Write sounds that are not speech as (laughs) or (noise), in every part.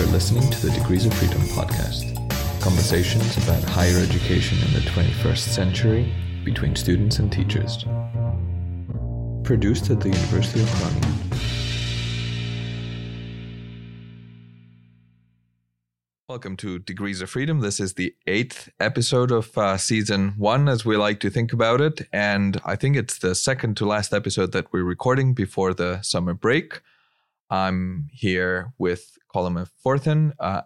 You're listening to the Degrees of Freedom podcast conversations about higher education in the 21st century between students and teachers. Produced at the University of Groningen. Welcome to Degrees of Freedom. This is the eighth episode of uh, season one, as we like to think about it. And I think it's the second to last episode that we're recording before the summer break. I'm here with Colm O'Fuarthain, uh,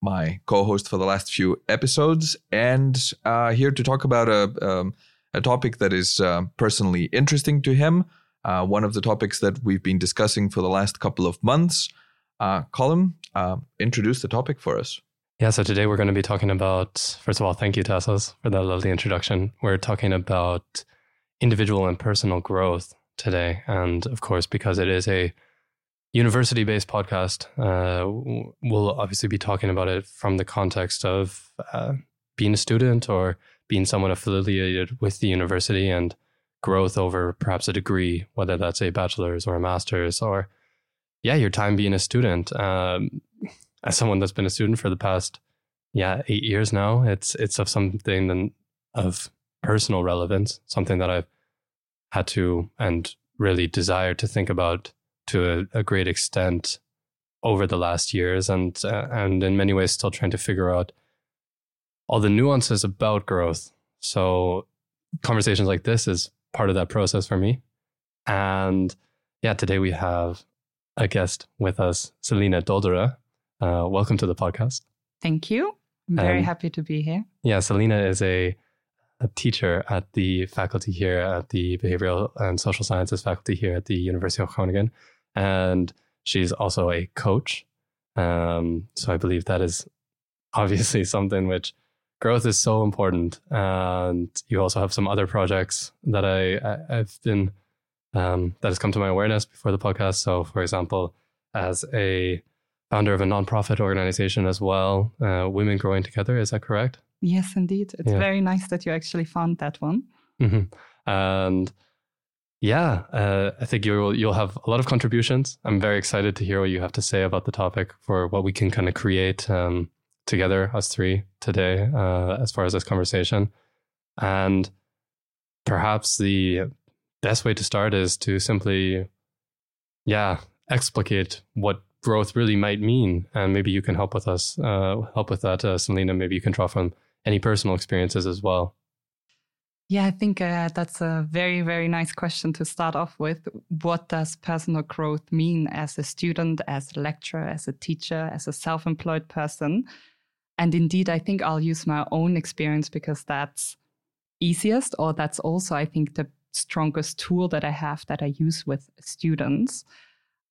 my co-host for the last few episodes, and uh, here to talk about a um, a topic that is uh, personally interesting to him. Uh, one of the topics that we've been discussing for the last couple of months. Uh, Colin, uh, introduce the topic for us. Yeah, so today we're going to be talking about, first of all, thank you, Tassos, for that lovely introduction. We're talking about individual and personal growth today. And of course, because it is a university based podcast, uh, we'll obviously be talking about it from the context of uh, being a student or being someone affiliated with the university and growth over perhaps a degree, whether that's a bachelor's or a master's or, yeah, your time being a student. Um, as someone that's been a student for the past yeah eight years now it's it's of something of personal relevance something that i've had to and really desire to think about to a, a great extent over the last years and uh, and in many ways still trying to figure out all the nuances about growth so conversations like this is part of that process for me and yeah today we have a guest with us Selena Dolderer uh, welcome to the podcast. Thank you. I'm very um, happy to be here. Yeah, Selena is a, a teacher at the faculty here at the Behavioral and Social Sciences faculty here at the University of Groningen. And she's also a coach. Um, so I believe that is obviously (laughs) something which growth is so important. And you also have some other projects that I, I have been um, that has come to my awareness before the podcast. So, for example, as a founder of a nonprofit organization as well, uh, Women Growing Together. Is that correct? Yes, indeed. It's yeah. very nice that you actually found that one. Mm-hmm. And yeah, uh, I think you'll you'll have a lot of contributions. I'm very excited to hear what you have to say about the topic for what we can kind of create um, together, us three today, uh, as far as this conversation. And perhaps the best way to start is to simply, yeah, explicate what growth really might mean. And maybe you can help with us, uh, help with that, uh, Selena. Maybe you can draw from any personal experiences as well. Yeah, I think uh, that's a very, very nice question to start off with. What does personal growth mean as a student, as a lecturer, as a teacher, as a self employed person? And indeed, I think I'll use my own experience because that's easiest, or that's also, I think, the strongest tool that I have that I use with students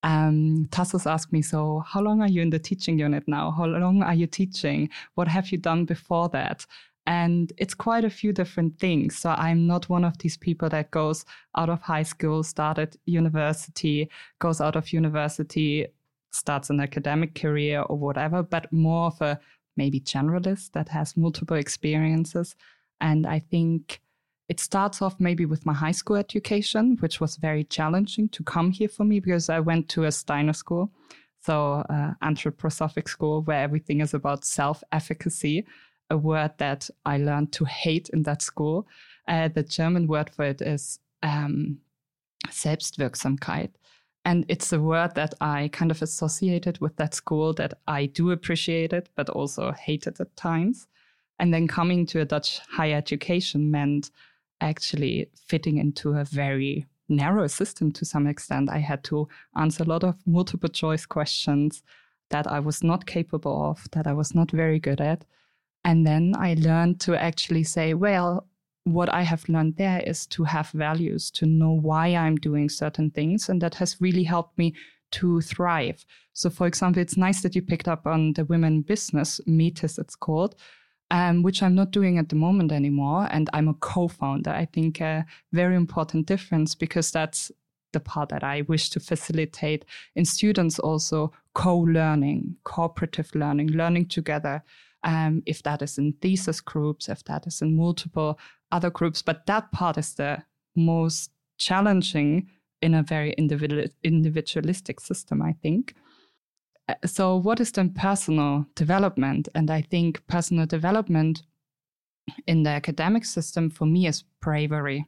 um, Tassos asked me, So, how long are you in the teaching unit now? How long are you teaching? What have you done before that? And it's quite a few different things. So, I'm not one of these people that goes out of high school, started university, goes out of university, starts an academic career or whatever, but more of a maybe generalist that has multiple experiences. And I think it starts off maybe with my high school education, which was very challenging to come here for me because I went to a Steiner school, so uh, anthroposophic school where everything is about self-efficacy, a word that I learned to hate in that school. Uh, the German word for it is um, Selbstwirksamkeit. And it's a word that I kind of associated with that school that I do appreciate it, but also hated at times. And then coming to a Dutch higher education meant actually fitting into a very narrow system to some extent. I had to answer a lot of multiple choice questions that I was not capable of, that I was not very good at. And then I learned to actually say, well, what I have learned there is to have values, to know why I'm doing certain things. And that has really helped me to thrive. So, for example, it's nice that you picked up on the women business, Metis, it's called, um, which I'm not doing at the moment anymore. And I'm a co founder. I think a very important difference because that's the part that I wish to facilitate in students also co learning, cooperative learning, learning together. Um, if that is in thesis groups, if that is in multiple other groups. But that part is the most challenging in a very individual, individualistic system, I think. Uh, so, what is then personal development? And I think personal development in the academic system for me is bravery.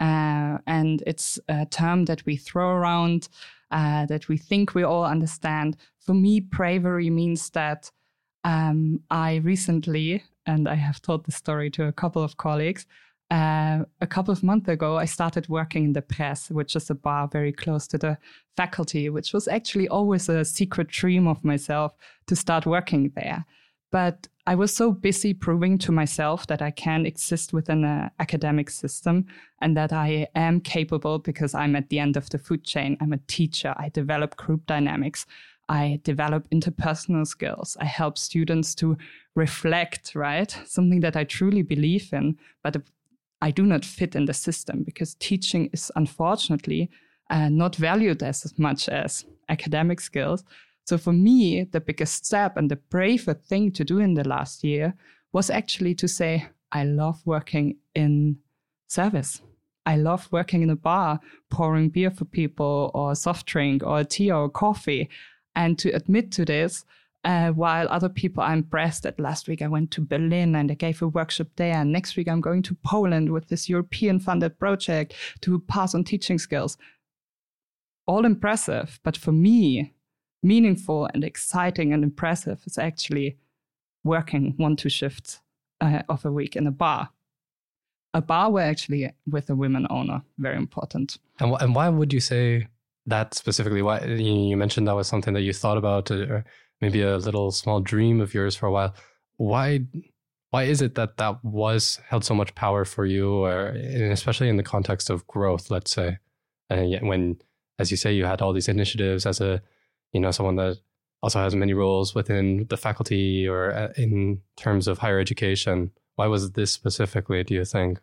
Uh, and it's a term that we throw around, uh, that we think we all understand. For me, bravery means that um, I recently, and I have told the story to a couple of colleagues, uh, a couple of months ago, I started working in the press, which is a bar very close to the faculty, which was actually always a secret dream of myself to start working there. But I was so busy proving to myself that I can exist within an academic system and that I am capable because I'm at the end of the food chain. I'm a teacher. I develop group dynamics. I develop interpersonal skills. I help students to reflect, right? Something that I truly believe in, but I do not fit in the system because teaching is unfortunately uh, not valued as much as academic skills. So for me, the biggest step and the braver thing to do in the last year was actually to say, I love working in service. I love working in a bar, pouring beer for people or soft drink or tea or coffee. And to admit to this, uh, while other people are impressed that last week I went to Berlin and I gave a workshop there. And next week I'm going to Poland with this European funded project to pass on teaching skills. All impressive. But for me, meaningful and exciting and impressive is actually working one, two shifts uh, of a week in a bar. A bar where actually with a women owner, very important. And, wh- and why would you say that specifically? Why you mentioned that was something that you thought about, uh, or maybe a little small dream of yours for a while. Why? Why is it that that was held so much power for you, or especially in the context of growth? Let's say, and yet when, as you say, you had all these initiatives as a you know, someone that also has many roles within the faculty or uh, in terms of higher education. Why was this specifically, do you think?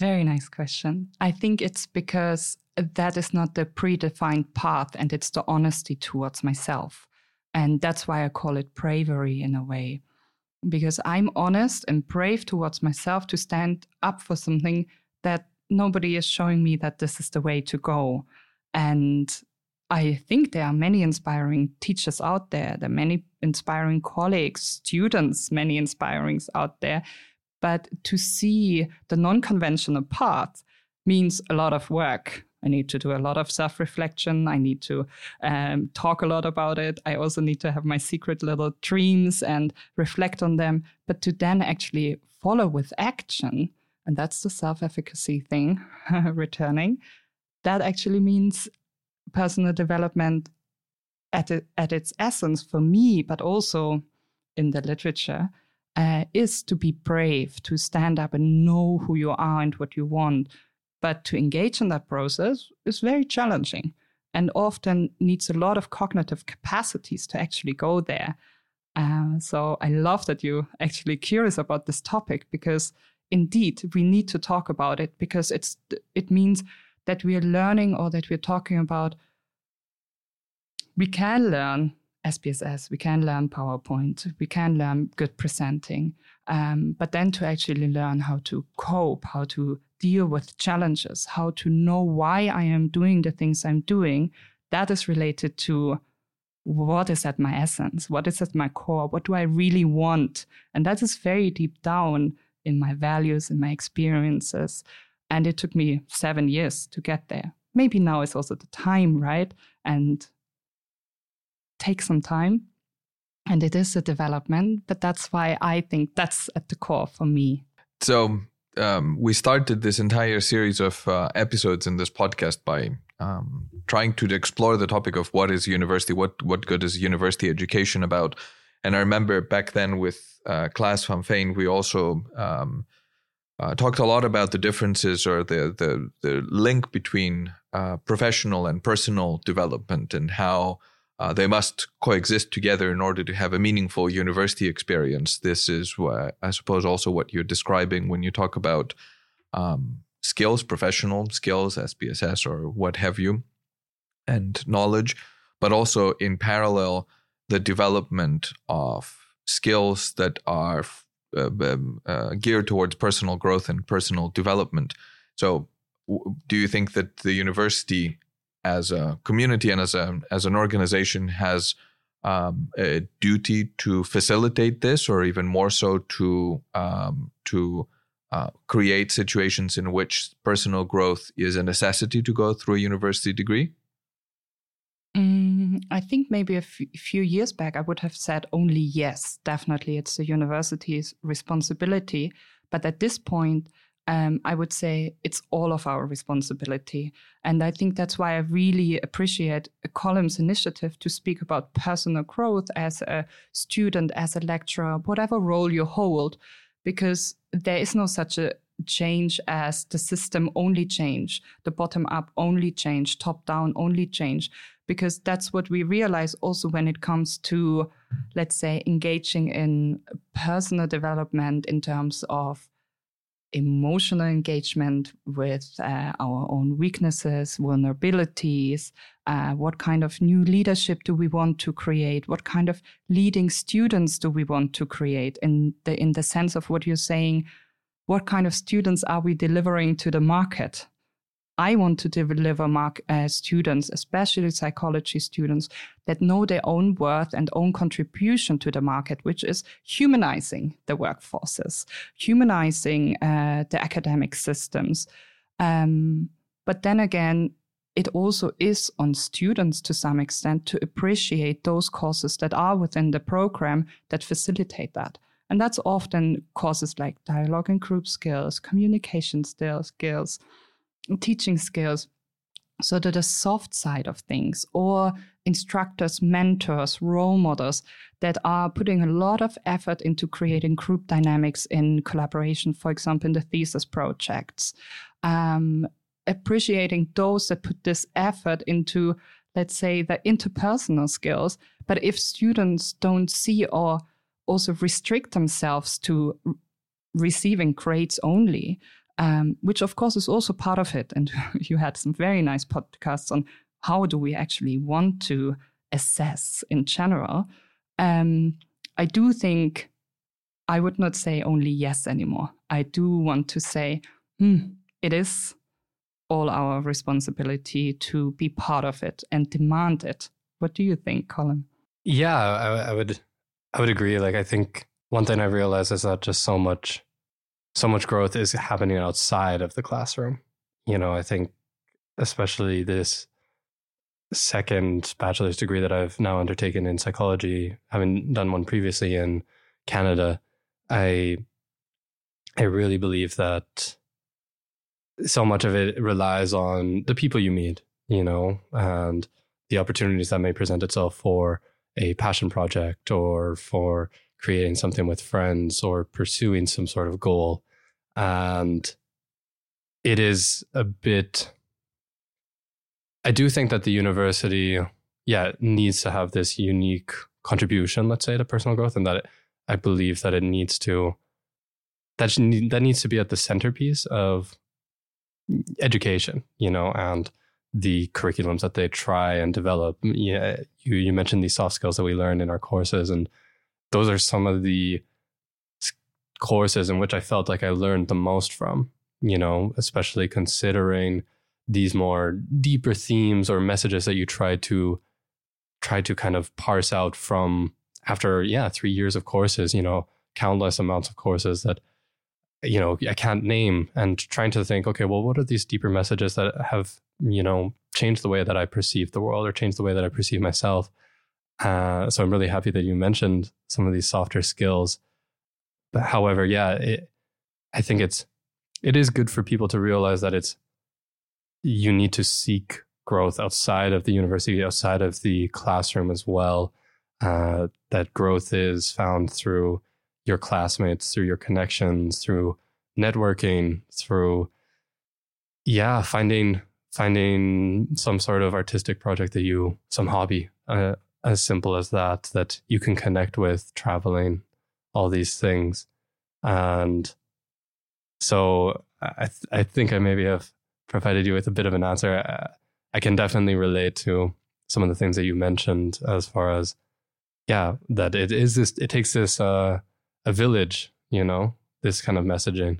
Very nice question. I think it's because that is not the predefined path and it's the honesty towards myself. And that's why I call it bravery in a way. Because I'm honest and brave towards myself to stand up for something that nobody is showing me that this is the way to go. And I think there are many inspiring teachers out there. There are many inspiring colleagues, students, many inspirings out there. But to see the non conventional path means a lot of work. I need to do a lot of self reflection. I need to um, talk a lot about it. I also need to have my secret little dreams and reflect on them. But to then actually follow with action, and that's the self efficacy thing (laughs) returning, that actually means personal development at, at its essence for me, but also in the literature, uh, is to be brave, to stand up and know who you are and what you want. But to engage in that process is very challenging and often needs a lot of cognitive capacities to actually go there. Uh, so I love that you're actually curious about this topic because indeed we need to talk about it because it's it means that we are learning or that we're talking about, we can learn SPSS, we can learn PowerPoint, we can learn good presenting, um, but then to actually learn how to cope, how to deal with challenges, how to know why I am doing the things I'm doing, that is related to what is at my essence, what is at my core, what do I really want? And that is very deep down in my values, in my experiences. And it took me seven years to get there. Maybe now is also the time, right? And take some time. And it is a development, but that's why I think that's at the core for me. So um, we started this entire series of uh, episodes in this podcast by um, trying to explore the topic of what is university, what what good is university education about. And I remember back then with uh, Klaas van Veen, we also um, uh, talked a lot about the differences or the the, the link between uh, professional and personal development and how uh, they must coexist together in order to have a meaningful university experience. This is, what, I suppose, also what you're describing when you talk about um, skills, professional skills, SPSS or what have you, and knowledge, but also in parallel the development of skills that are uh, um, uh, geared towards personal growth and personal development. So, w- do you think that the university as a community and as a as an organization has um, a duty to facilitate this, or even more so to um, to uh, create situations in which personal growth is a necessity to go through a university degree? Mm, I think maybe a f- few years back, I would have said only yes, definitely it's the university's responsibility. But at this point, um, I would say it's all of our responsibility. And I think that's why I really appreciate Colm's initiative to speak about personal growth as a student, as a lecturer, whatever role you hold, because there is no such a change as the system only change, the bottom up only change, top down only change, because that's what we realize also when it comes to, let's say, engaging in personal development in terms of emotional engagement with uh, our own weaknesses, vulnerabilities. Uh, what kind of new leadership do we want to create? What kind of leading students do we want to create? In the in the sense of what you're saying, what kind of students are we delivering to the market? I want to deliver mark, uh, students, especially psychology students, that know their own worth and own contribution to the market, which is humanizing the workforces, humanizing uh, the academic systems. Um, but then again, it also is on students to some extent to appreciate those courses that are within the program that facilitate that. And that's often courses like dialogue and group skills, communication skills, teaching skills. So that the soft side of things, or instructors, mentors, role models that are putting a lot of effort into creating group dynamics in collaboration, for example, in the thesis projects. Um, appreciating those that put this effort into, let's say, the interpersonal skills. But if students don't see or also restrict themselves to receiving grades only, um, which of course is also part of it. And (laughs) you had some very nice podcasts on how do we actually want to assess in general. Um, I do think I would not say only yes anymore. I do want to say, hmm, it is all our responsibility to be part of it and demand it. What do you think, Colm? Yeah, I, I would, I would agree. Like, I think one thing I realized is that just so much so much growth is happening outside of the classroom. You know, I think especially this second bachelor's degree that I've now undertaken in psychology, having done one previously in Canada, I I really believe that so much of it relies on the people you meet, you know, and the opportunities that may present itself for a passion project or for creating something with friends or pursuing some sort of goal. And it is a bit, I do think that the university, yeah, needs to have this unique contribution, let's say, to personal growth, and that it, I believe that it needs to, that, that needs to be at the centerpiece of education, you know, and the curriculums that they try and develop. Yeah, you, you mentioned these soft skills that we learn in our courses, and those are some of the courses in which I felt like I learned the most from, you know, especially considering these more deeper themes or messages that you try to try to kind of parse out from after yeah, 3 years of courses, you know, countless amounts of courses that you know, I can't name and trying to think, okay, well, what are these deeper messages that have, you know, changed the way that I perceive the world or changed the way that I perceive myself? Uh, so I'm really happy that you mentioned some of these softer skills. But however, yeah, it, I think it's it is good for people to realize that it's you need to seek growth outside of the university, outside of the classroom as well. Uh, that growth is found through your classmates, through your connections, through networking, through yeah, finding finding some sort of artistic project that you some hobby uh, as simple as that that you can connect with traveling all these things. And so i th- i think i maybe have provided you with a bit of an answer. I, I can definitely relate to some of the things that you mentioned as far as yeah that it is this it takes this uh a village you know this kind of messaging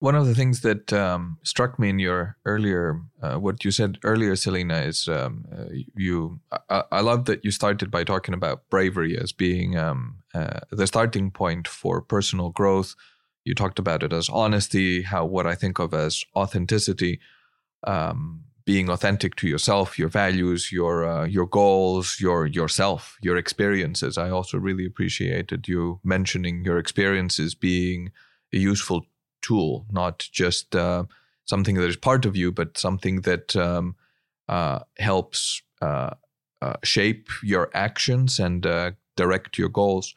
One of the things that um, struck me in your earlier, uh, what you said earlier, Selena, is um, uh, you. I, I, love that you started by talking about bravery as being um, uh, the starting point for personal growth. You talked about it as honesty, how what I think of as authenticity, um, being authentic to yourself, your values, your uh, your goals, your yourself, your experiences. I also really appreciated you mentioning your experiences being a useful tool, not just uh, something that is part of you, but something that um, uh, helps uh, uh shape your actions and uh, direct your goals.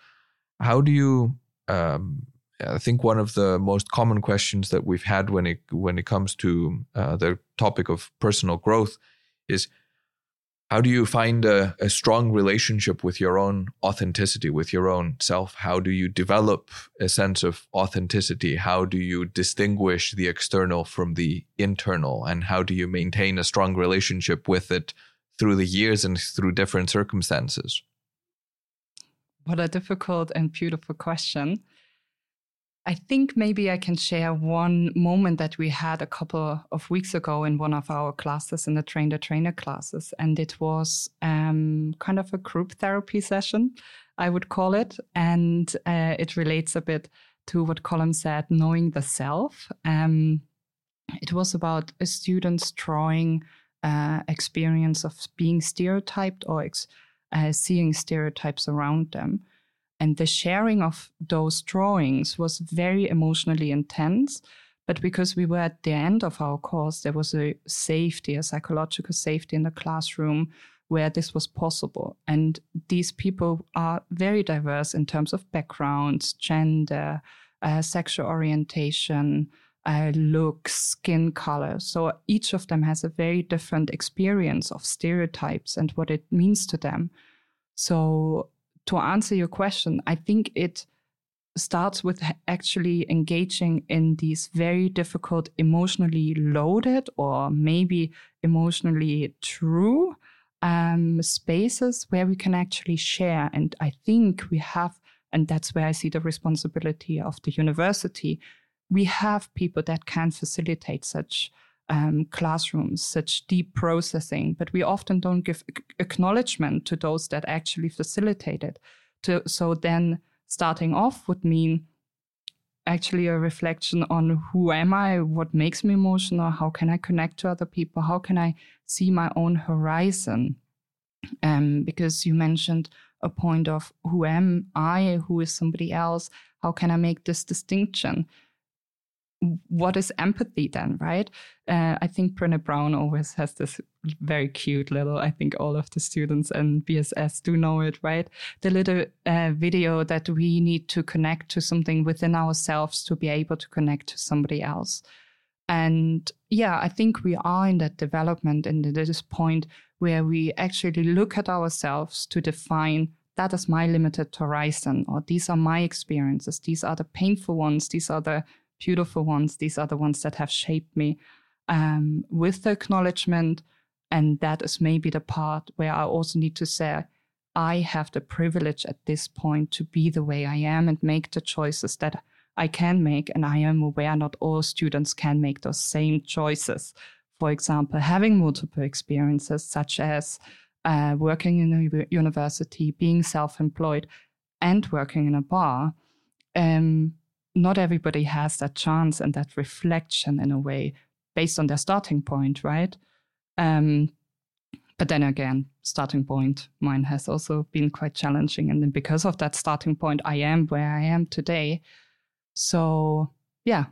How do you? Um, I think one of the most common questions that we've had when it when it comes to uh, the topic of personal growth is how do you find a, a, strong relationship with your own authenticity with your own self? How do you develop a sense of authenticity? How do you distinguish the external from the internal? And how do you maintain a strong relationship with it through the years and through different circumstances? What a difficult and beautiful question I think maybe I can share one moment that we had a couple of weeks ago in one of our classes in the train the trainer classes. And it was um, kind of a group therapy session, I would call it. And uh, it relates a bit to what Colm said, knowing the self. Um, it was about a student's drawing uh, experience of being stereotyped or ex- uh, seeing stereotypes around them. And the sharing of those drawings was very emotionally intense. But because we were at the end of our course, there was a safety, a psychological safety in the classroom where this was possible. And these people are very diverse in terms of backgrounds, gender, uh, sexual orientation, uh, looks, skin color. So each of them has a very different experience of stereotypes and what it means to them. So to answer your question, I think it starts with actually engaging in these very difficult, emotionally loaded or maybe emotionally true um, spaces where we can actually share. And I think we have, and that's where I see the responsibility of the university. We have people that can facilitate such um, classrooms, such deep processing, but we often don't give acknowledgement to those that actually facilitate it. To, so then starting off would mean actually a reflection on who am I, what makes me emotional, how can I connect to other people, how can I see my own horizon. Um, because you mentioned a point of who am I, who is somebody else, how can I make this distinction? What is empathy then, right? Uh, I think Brené Brown always has this very cute little, I think all of the students and BSS do know it, right? The little uh, video that we need to connect to something within ourselves to be able to connect to somebody else. And yeah, I think we are in that development and at this point where we actually look at ourselves to define that is my limited horizon, or these are my experiences, these are the painful ones, these are the beautiful ones. These are the ones that have shaped me um, with the acknowledgement. And that is maybe the part where I also need to say, I have the privilege at this point to be the way I am and make the choices that I can make. And I am aware not all students can make those same choices. For example, having multiple experiences, such as uh, working in a university, being self employed, and working in a bar. Um, not everybody has that chance and that reflection in a way based on their starting point, right? Um, but then again, starting point, mine has also been quite challenging. And then because of that starting point, I am where I am today. So, yeah,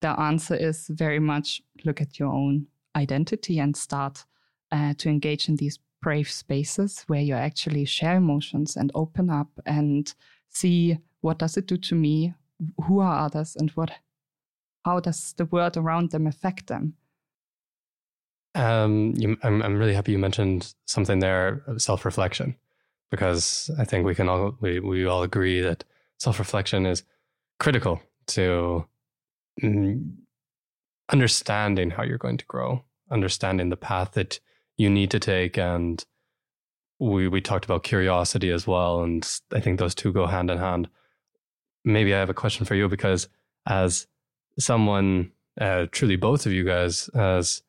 the answer is very much look at your own identity and start uh, to engage in these brave spaces where you actually share emotions and open up and see what does it do to me who are others and what how does the world around them affect them? Um, you, I'm, I'm really happy you mentioned something there self-reflection because i think we can all we, we all agree that self-reflection is critical to mm, understanding how you're going to grow understanding the path that you need to take and we we talked about curiosity as well and i think those two go hand in hand maybe I have a question for you because as someone, uh, truly both of you guys, as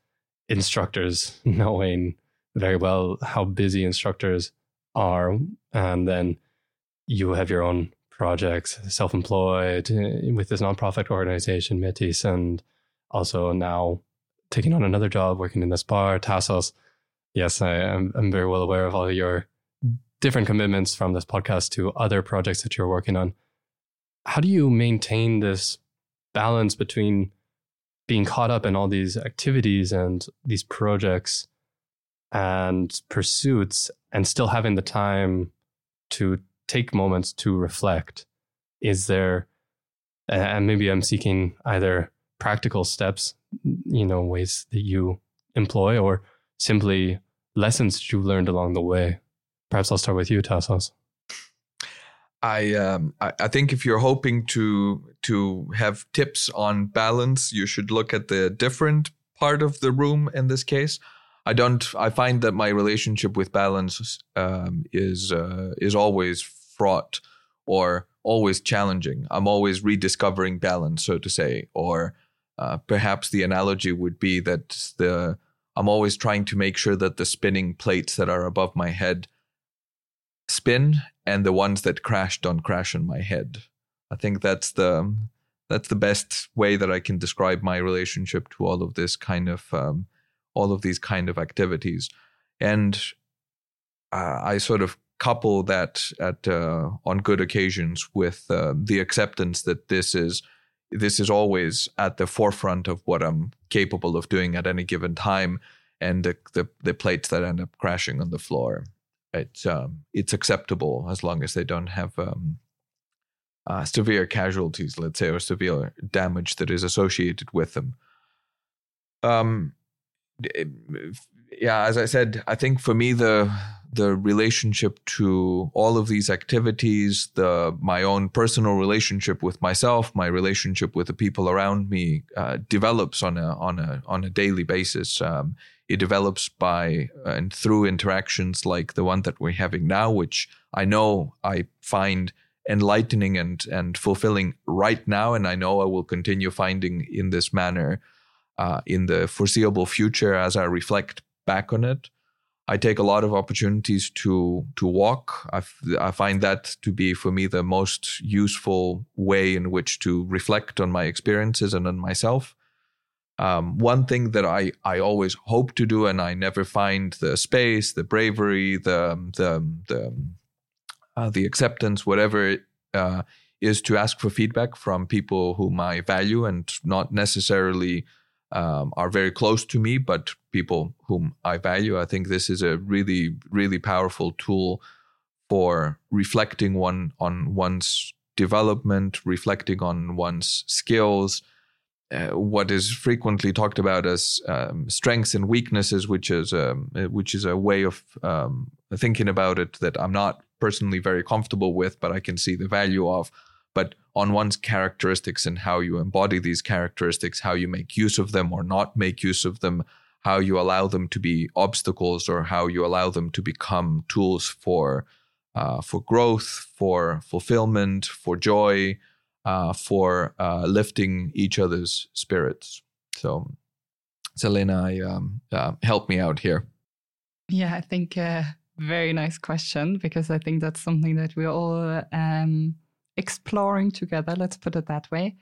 instructors, (laughs) knowing very well how busy instructors are, and then you have your own projects, self-employed uh, with this nonprofit organization, Metis, and also now taking on another job, working in the spa, Tassos. Yes, I am I'm very well aware of all your different commitments from this podcast to other projects that you're working on. How do you maintain this balance between being caught up in all these activities and these projects and pursuits and still having the time to take moments to reflect? Is there, and maybe I'm seeking either practical steps, you know, ways that you employ or simply lessons you learned along the way? Perhaps I'll start with you, Tassos. I, um, I, I think if you're hoping to to have tips on balance, you should look at the different part of the room. In this case, I don't. I find that my relationship with balance um, is uh, is always fraught or always challenging. I'm always rediscovering balance, so to say. Or uh, perhaps the analogy would be that the I'm always trying to make sure that the spinning plates that are above my head spin and the ones that crash don't crash on my head. I think that's the that's the best way that I can describe my relationship to all of this kind of um, all of these kind of activities, and uh, I sort of couple that at uh, on good occasions with uh, the acceptance that this is this is always at the forefront of what I'm capable of doing at any given time, and the the, the plates that end up crashing on the floor it's um, it's acceptable as long as they don't have um, uh, severe casualties, let's say, or severe damage that is associated with them. Um, yeah, as I said, I think for me the the relationship to all of these activities, the my own personal relationship with myself, my relationship with the people around me, uh, develops on a on a on a daily basis. Um, it develops by uh, and through interactions like the one that we're having now, which I know I find enlightening and and fulfilling right now, and I know I will continue finding in this manner uh, in the foreseeable future as I reflect back on it. I take a lot of opportunities to to walk. I, I find that to be for me the most useful way in which to reflect on my experiences and on myself. Um, one thing that I, I always hope to do, and I never find the space, the bravery, the the the, uh, the acceptance, whatever, uh, is to ask for feedback from people whom I value and not necessarily um, are very close to me, but people whom I value. I think this is a really really powerful tool for reflecting one on one's development, reflecting on one's skills uh, what is frequently talked about as um, strengths and weaknesses, which is um, uh, which is a way of um, thinking about it that I'm not personally very comfortable with, but I can see the value of. But on one's characteristics and how you embody these characteristics, how you make use of them or not make use of them, how you allow them to be obstacles or how you allow them to become tools for uh, for growth, for fulfillment, for joy, uh, for uh, lifting each other's spirits. So, Selena, I, um, uh, help me out here. Yeah, I think a uh, very nice question because I think that's something that we're all um, exploring together. Let's put it that way.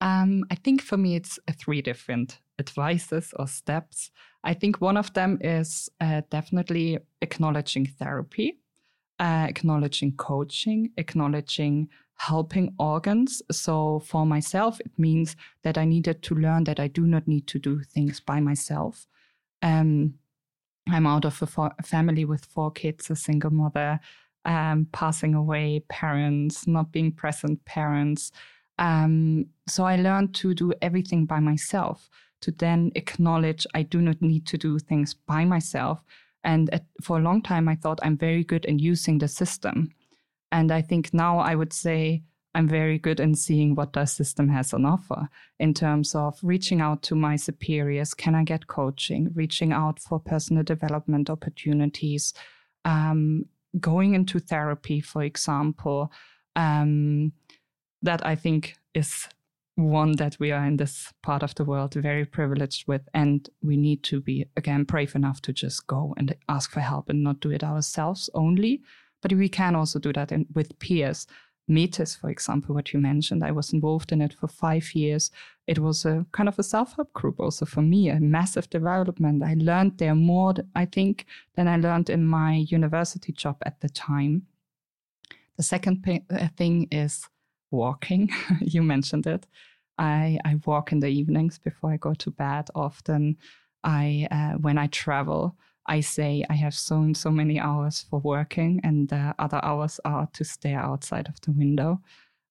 Um, I think for me, it's three different advices or steps. I think one of them is uh, definitely acknowledging therapy, uh, acknowledging coaching, acknowledging helping organs. So for myself, it means that I needed to learn that I do not need to do things by myself. Um, I'm out of a, fo- a, family with four kids, a single mother, um, passing away parents, not being present parents. Um, so I learned to do everything by myself, to then acknowledge I do not need to do things by myself. And at, for a long time, I thought I'm very good in using the system. And I think now I would say I'm very good in seeing what the system has on offer in terms of reaching out to my superiors. Can I get coaching? Reaching out for personal development opportunities, um, going into therapy, for example. Um, that I think is one that we are in this part of the world very privileged with and we need to be again brave enough to just go and ask for help and not do it ourselves only but we can also do that in, with peers metis for example what you mentioned i was involved in it for five years it was a kind of a self-help group also for me a massive development i learned there more i think than i learned in my university job at the time the second uh, thing is walking. (laughs) you mentioned it. I, I walk in the evenings before I go to bed. Often, I uh, when I travel, I say I have so and so many hours for working, and the other hours are to stare outside of the window,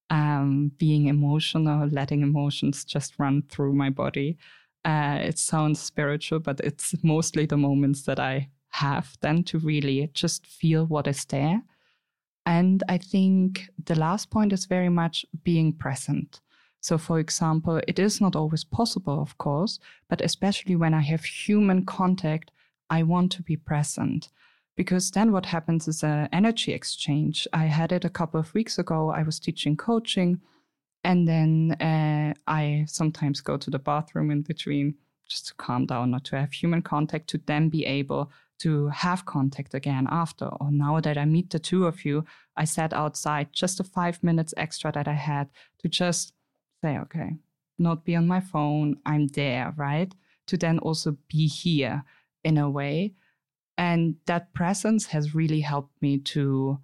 um, being emotional, letting emotions just run through my body. Uh, it sounds spiritual, but it's mostly the moments that I have then to really just feel what is there and I think the last point is very much being present. So, for example, it is not always possible, of course, but especially when I have human contact, I want to be present. Because then what happens is an energy exchange. I had it a couple of weeks ago. I was teaching coaching, and then uh, I sometimes go to the bathroom in between just to calm down, not to have human contact, to then be able to have contact again after. Or now that I meet the two of you, I sat outside just the five minutes extra that I had to just say, okay, not be on my phone, I'm there, right? To then also be here in a way. And that presence has really helped me to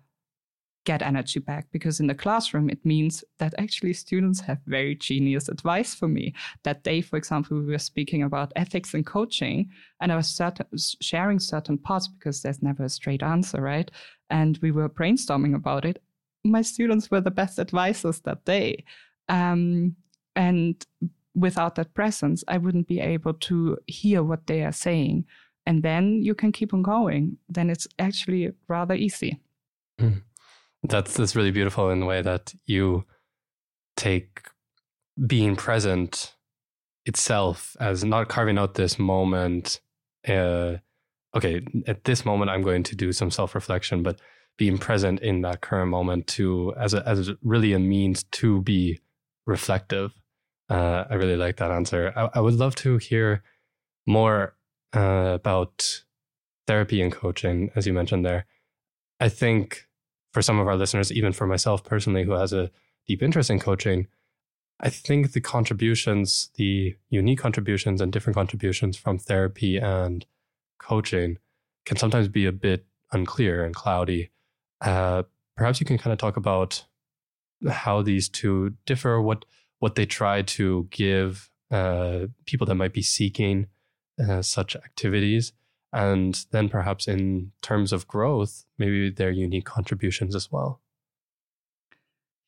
get energy back because in the classroom it means that actually students have very genius advice for me. That day for example we were speaking about ethics and coaching and i was certain, sharing certain parts because there's never a straight answer right? And we were brainstorming about it. My students were the best advisors that day. Um, and without that presence i wouldn't be able to hear what they are saying and then you can keep on going then it's actually rather easy. Mm that's that's really beautiful in the way that you take being present itself as not carving out this moment uh, okay at this moment i'm going to do some self-reflection but being present in that current moment to as a, as really a means to be reflective. Uh, i really like that answer. I, I, would love to hear more uh, about therapy and coaching as you mentioned there i think for some of our listeners, even for myself personally, who has a deep interest in coaching, I think the contributions, the unique contributions and different contributions from therapy and coaching can sometimes be a bit unclear and cloudy. Uh, perhaps you can kind of talk about how these two differ, what what they try to give uh, people that might be seeking uh, such activities, and then perhaps in terms of growth, maybe their unique contributions as well.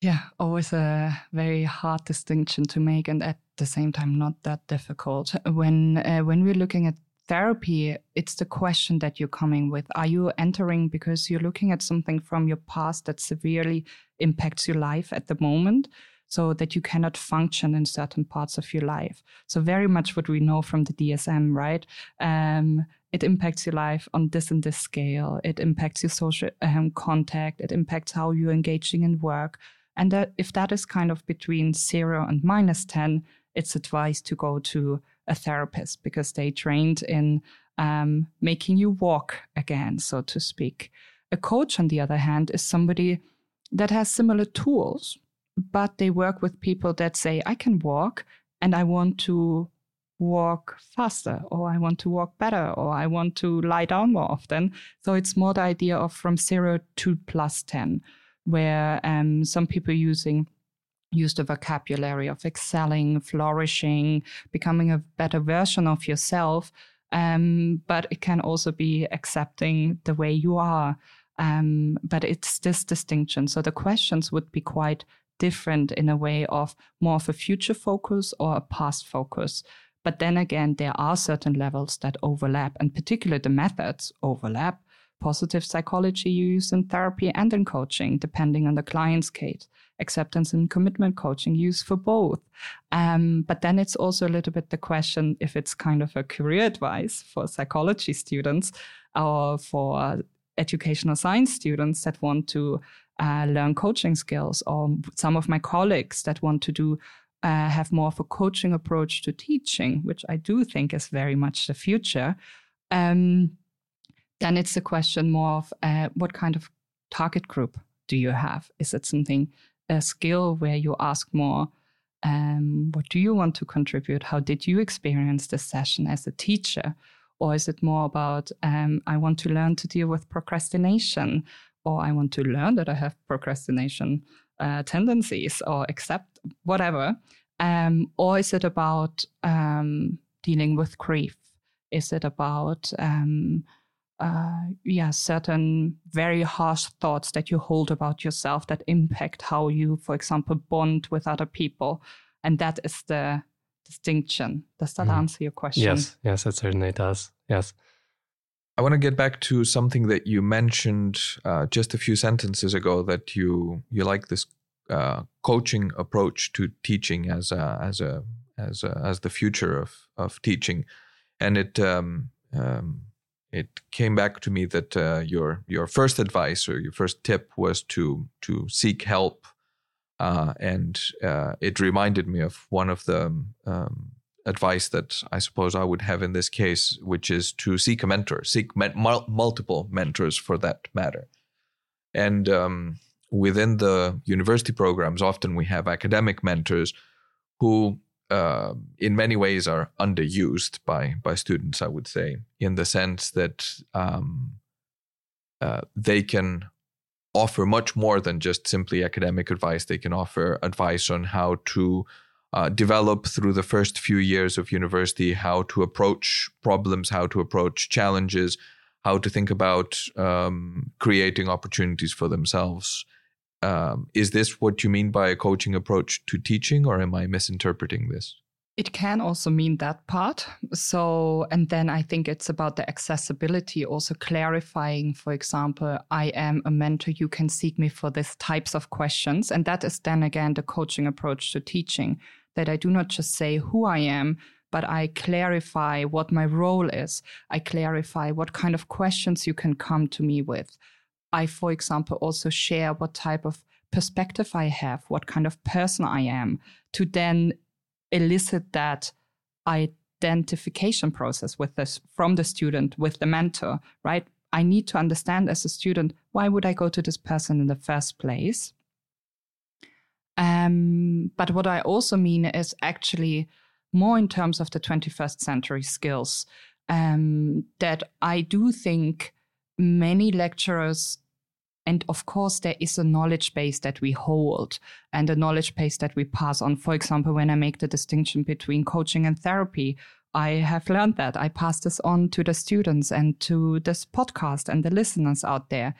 Yeah, always a very hard distinction to make, and at the same time, not that difficult. When uh, when we're looking at therapy, it's the question that you're coming with. Are you entering because you're looking at something from your past that severely impacts your life at the moment? So that you cannot function in certain parts of your life. So, very much what we know from the DSM, right? Um, it impacts your life on this and this scale. It impacts your social um, contact. It impacts how you're engaging in work. And that, if that is kind of between zero and minus 10, it's advised to go to a therapist because they trained in um, making you walk again, so to speak. A coach, on the other hand, is somebody that has similar tools, but they work with people that say, I can walk and I want to walk faster or I want to walk better or I want to lie down more often. So it's more the idea of from zero to plus 10, where um, some people using use the vocabulary of excelling, flourishing, becoming a better version of yourself. Um, but it can also be accepting the way you are. Um, but it's this distinction. So the questions would be quite different in a way of more of a future focus or a past focus. But then again, there are certain levels that overlap, and particularly the methods overlap. Positive psychology use in therapy and in coaching, depending on the client's case. Acceptance and commitment coaching use for both. Um, but then it's also a little bit the question if it's kind of a career advice for psychology students or for educational science students that want to uh, learn coaching skills, or some of my colleagues that want to do uh, have more of a coaching approach to teaching, which I do think is very much the future, um, then it's a question more of uh, what kind of target group do you have? Is it something, a skill where you ask more, um, what do you want to contribute? How did you experience this session as a teacher? Or is it more about, um, I want to learn to deal with procrastination, or I want to learn that I have procrastination uh, tendencies, or accept whatever? Um, or is it about um, dealing with grief? Is it about um, uh, yeah, certain very harsh thoughts that you hold about yourself that impact how you, for example, bond with other people. And that is the distinction. Does that mm. answer your question? Yes, yes, it certainly does. Yes. I want to get back to something that you mentioned uh, just a few sentences ago that you you like this uh, coaching approach to teaching as a, as a as a, as the future of of teaching, and it um, um, it came back to me that uh, your your first advice or your first tip was to to seek help, uh, and uh, it reminded me of one of the um, advice that I suppose I would have in this case, which is to seek a mentor, seek mul- multiple mentors for that matter, and um, within the university programs, often we have academic mentors who uh, in many ways are underused by by students. I would say, in the sense that um, uh, they can offer much more than just simply academic advice. They can offer advice on how to uh, develop through the first few years of university, how to approach problems, how to approach challenges, how to think about um, creating opportunities for themselves um, is this what you mean by a coaching approach to teaching, or am I misinterpreting this? It can also mean that part. So, and then I think it's about the accessibility, also clarifying, for example, I am a mentor, you can seek me for these types of questions. And that is then again the coaching approach to teaching that I do not just say who I am, but I clarify what my role is. I clarify what kind of questions you can come to me with. I, for example, also share what type of perspective I have, what kind of person I am, to then elicit that identification process with this from the student with the mentor, right? I need to understand as a student why would I go to this person in the first place? Um, but what I also mean is actually more in terms of the 21st century skills um, that I do think many lecturers and of course, there is a knowledge base that we hold and a knowledge base that we pass on. For example, when I make the distinction between coaching and therapy, I have learned that. I pass this on to the students and to this podcast and the listeners out there.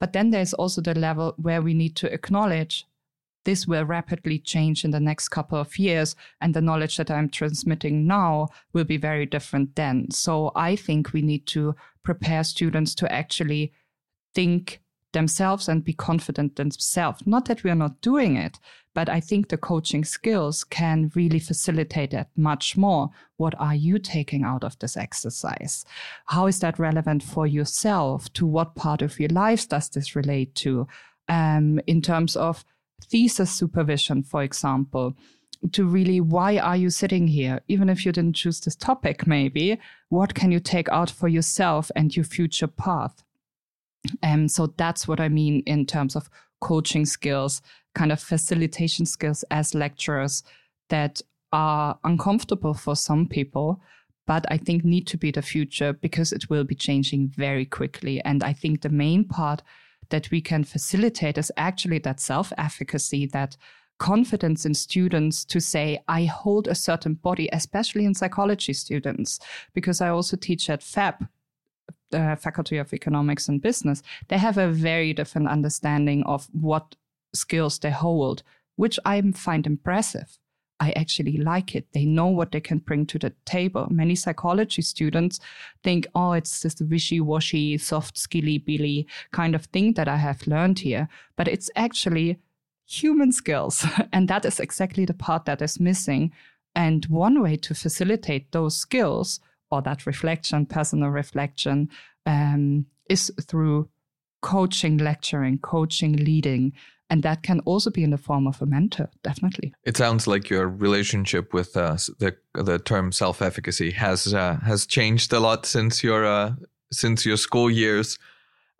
But then there's also the level where we need to acknowledge this will rapidly change in the next couple of years, and the knowledge that I'm transmitting now will be very different then. So I think we need to prepare students to actually think themselves and be confident themselves. Not that we are not doing it, but I think the coaching skills can really facilitate that much more. What are you taking out of this exercise? How is that relevant for yourself? To what part of your lives does this relate to? Um, in terms of thesis supervision, for example, to really why are you sitting here even if you didn't choose this topic maybe what can you take out for yourself and your future path um, so that's what I mean in terms of coaching skills, kind of facilitation skills as lecturers that are uncomfortable for some people, but I think need to be the future because it will be changing very quickly. And I think the main part that we can facilitate is actually that self efficacy, that confidence in students to say, I hold a certain body, especially in psychology students, because I also teach at FEB uh, Faculty of Economics and Business, they have a very different understanding of what skills they hold, which I find impressive. I actually like it. They know what they can bring to the table. Many psychology students think, oh, it's a wishy washy, soft, skilly billy kind of thing that I have learned here. But it's actually human skills. (laughs) and that is exactly the part that is missing. And one way to facilitate those skills or that reflection, personal reflection, um, is through coaching, lecturing, coaching, leading, And that can also be in the form of a mentor, definitely. It sounds like your relationship with uh, the the term self efficacy has uh, has changed a lot since your uh, since your school years.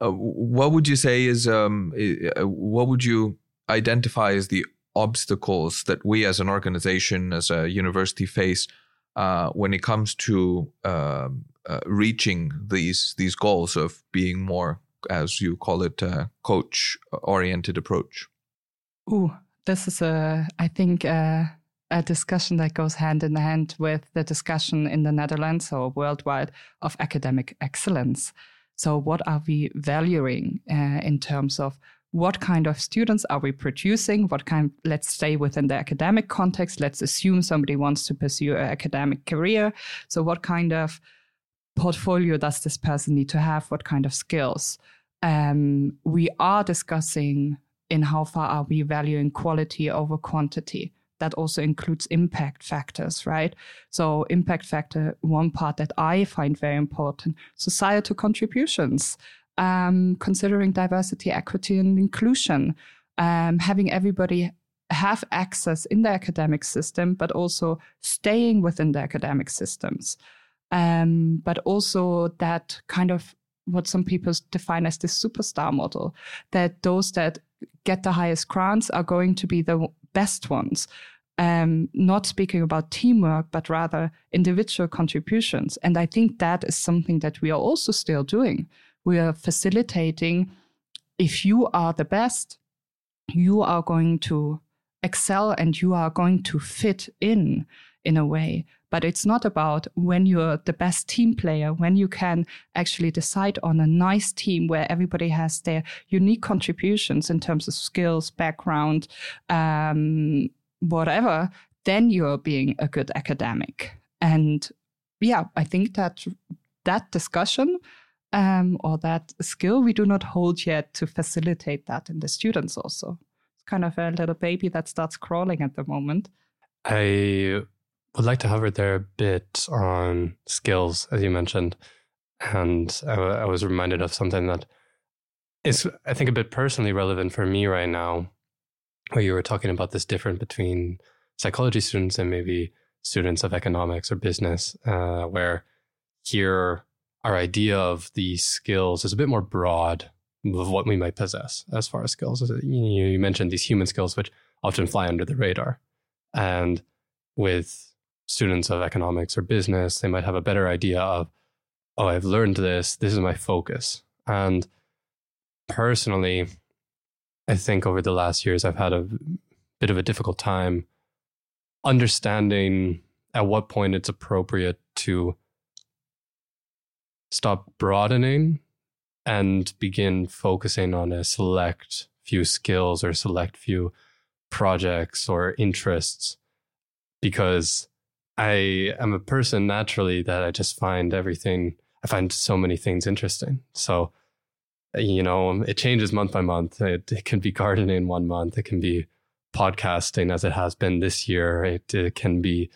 Uh, what would you say is um, uh, what would you identify as the obstacles that we as an organization, as a university, face uh, when it comes to um, reaching these these goals of being more as you call it, coach oriented approach? Ooh, this is a, I think, a, a discussion that goes hand in hand with the discussion in the Netherlands or worldwide of academic excellence. So, what are we valuing uh, in terms of what kind of students are we producing? What kind, let's stay within the academic context. Let's assume somebody wants to pursue an academic career. So, what kind of portfolio does this person need to have? What kind of skills? Um, we are discussing in how far are we valuing quality over quantity. That also includes impact factors, right? So, impact factor, one part that I find very important societal contributions, um, considering diversity, equity, and inclusion, um, having everybody have access in the academic system, but also staying within the academic systems um, but also that kind of what some people define as the superstar model that those that get the highest grants are going to be the best ones um, not speaking about teamwork, but rather individual contributions. And I think that is something that we are also still doing. We are facilitating if you are the best, you are going to excel and you are going to fit in in a way. But it's not about when you're the best team player, when you can actually decide on a nice team where everybody has their unique contributions in terms of skills, background, um, whatever, then you're being a good academic. And yeah, I think that that discussion um, or that skill we do not hold yet to facilitate that in the students also. It's kind of a little baby that starts crawling at the moment. I would like to hover there a bit on skills, as you mentioned. And I, I was reminded of something that is, I think, a bit personally relevant for me right now, where you were talking about this difference between psychology students and maybe students of economics or business, uh, where here our idea of the skills is a bit more broad of what we might possess as far as skills. You mentioned these human skills, which often fly under the radar. And with students of economics or business, they might have a better idea of, oh, I've learned this, this is my focus. And personally, I think over the last years, I've had a bit of a difficult time understanding at what point it's appropriate to stop broadening and begin focusing on a select few skills or select few projects or interests because I am a person naturally that I just find everything, I find so many things interesting. So, you know, it changes month by month. It, it can be gardening one month, it can be podcasting as it has been this year, it, it can be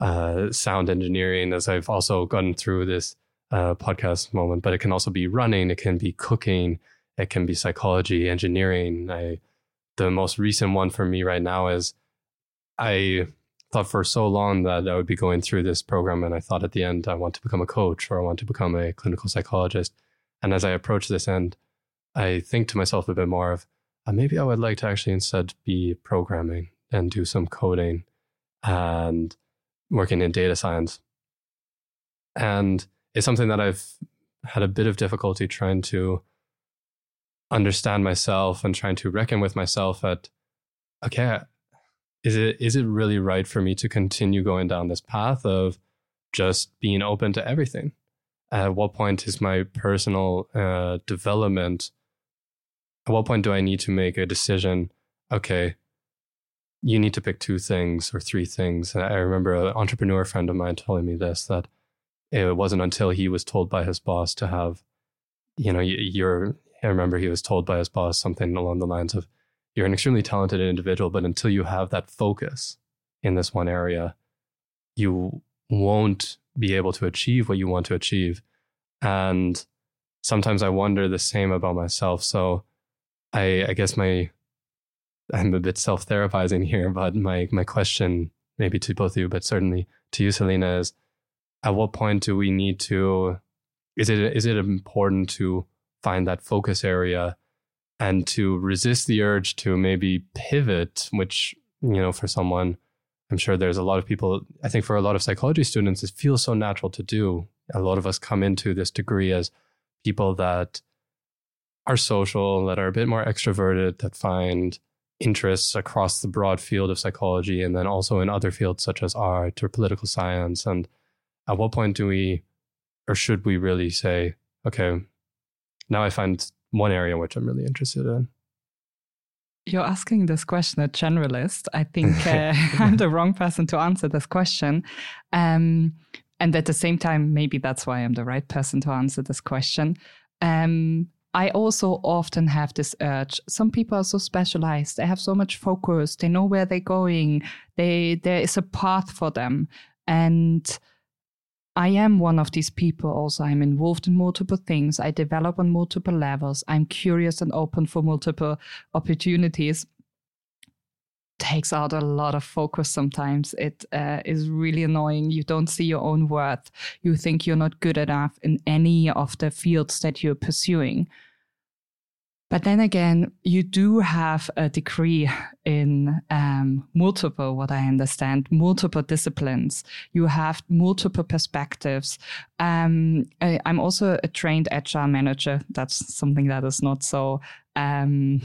uh, sound engineering as I've also gone through this uh, podcast moment, but it can also be running, it can be cooking, it can be psychology, engineering. I, the most recent one for me right now is I thought for so long that I would be going through this program. And I thought at the end, I want to become a coach or I want to become a clinical psychologist. And as I approach this end, I think to myself a bit more of uh, maybe I would like to actually instead be programming and do some coding and working in data science. And it's something that I've had a bit of difficulty trying to understand myself and trying to reckon with myself at, okay, is it is it really right for me to continue going down this path of just being open to everything? At what point is my personal uh, development? At what point do I need to make a decision? Okay, you need to pick two things or three things. And I remember an entrepreneur friend of mine telling me this that it wasn't until he was told by his boss to have, you know, you're. I remember he was told by his boss something along the lines of, you're an extremely talented individual, but until you have that focus in this one area, you won't be able to achieve what you want to achieve. And sometimes I wonder the same about myself. So I, I guess my I'm a bit self therapizing (laughs) here, but my my question, maybe to both of you, but certainly to you, Selena, is at what point do we need to? Is it is it important to find that focus area and to resist the urge to maybe pivot, which you know, for someone, I'm sure there's a lot of people. I think for a lot of psychology students, it feels so natural to do. A lot of us come into this degree as people that are social, that are a bit more extroverted, that find interests across the broad field of psychology and then also in other fields such as art or political science. And at what point do we or should we really say, okay, now I find one area which I'm really interested in? You're asking this question a generalist. I think (laughs) uh, (laughs) I'm the wrong person to answer this question. Um, and at the same time, maybe that's why I'm the right person to answer this question. Um, I also often have this urge. Some people are so specialized. They have so much focus. They know where they're going. They there is a path for them. And I am one of these people also. I'm involved in multiple things. I develop on multiple levels. I'm curious and open for multiple opportunities takes out a lot of focus sometimes. It uh, is really annoying. You don't see your own worth. You think you're not good enough in any of the fields that you're pursuing. But then again, you do have a degree in um, multiple, what I understand, multiple disciplines. You have multiple perspectives. Um, I, am also a trained agile manager. That's something that is not so um,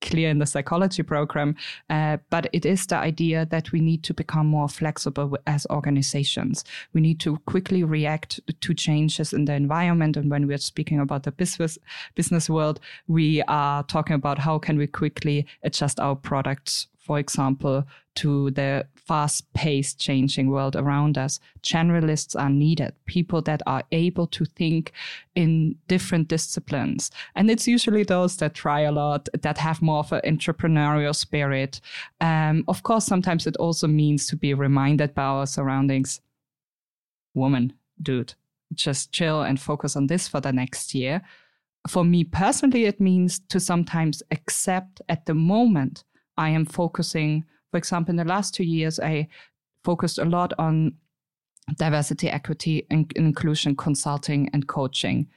clear in the psychology program, uh, but it is the idea that we need to become more flexible as organizations. We need to quickly react to changes in the environment. And when we're speaking about the business business world, we are talking about how can we quickly adjust our products for example, to the fast paced changing world around us, generalists are needed, people that are able to think in different disciplines. And it's usually those that try a lot, that have more of an entrepreneurial spirit. Um, of course, sometimes it also means to be reminded by our surroundings woman, dude, just chill and focus on this for the next year. For me personally, it means to sometimes accept at the moment I am focusing, for example, in the last two years, I focused a lot on diversity, equity, and inclusion consulting and coaching.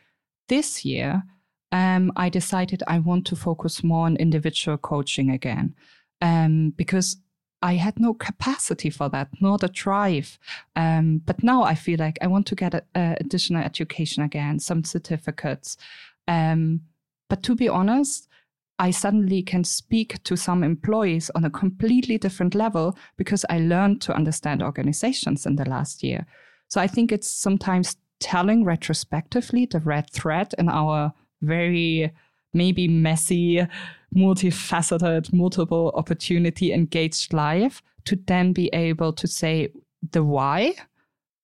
This year, um, I decided I want to focus more on individual coaching again um, because I had no capacity for that, nor the drive. Um, but now I feel like I want to get a, a additional education again, some certificates. Um, but to be honest, I suddenly can speak to some employees on a completely different level because I learned to understand organizations in the last year. So I think it's sometimes telling retrospectively the red thread in our very maybe messy, multifaceted, multiple opportunity engaged life to then be able to say the why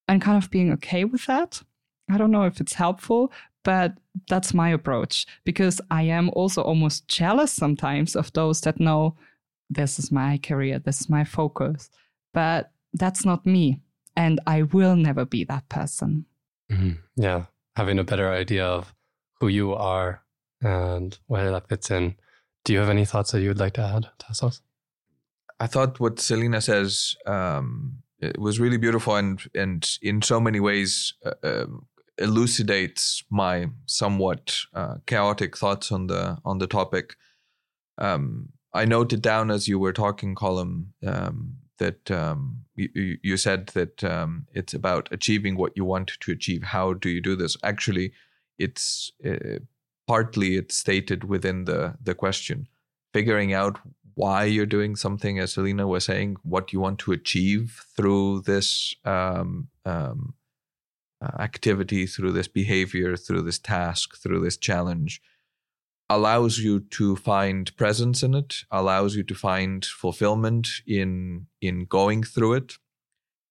and kind of being okay with that. I don't know if it's helpful, but that's my approach because I am also almost jealous sometimes of those that know this is my career, this is my focus. But that's not me. And I will never be that person. Mm-hmm. Yeah. Having a better idea of who you are and where that fits in. Do you have any thoughts that you would like to add, Tassos? I thought what Selena says um, it was really beautiful and and in so many ways uh, um, elucidates my somewhat uh, chaotic thoughts on the on the topic. Um, I noted down as you were talking, Colm, um, that um, you, you, said that um, it's about achieving what you want to achieve. How do you do this? Actually, it's uh, partly it's stated within the the question, figuring out why you're doing something, as Selena was saying, what you want to achieve through this um, um, uh, activity, through this behavior, through this task, through this challenge, allows you to find presence in it, allows you to find fulfillment in in going through it,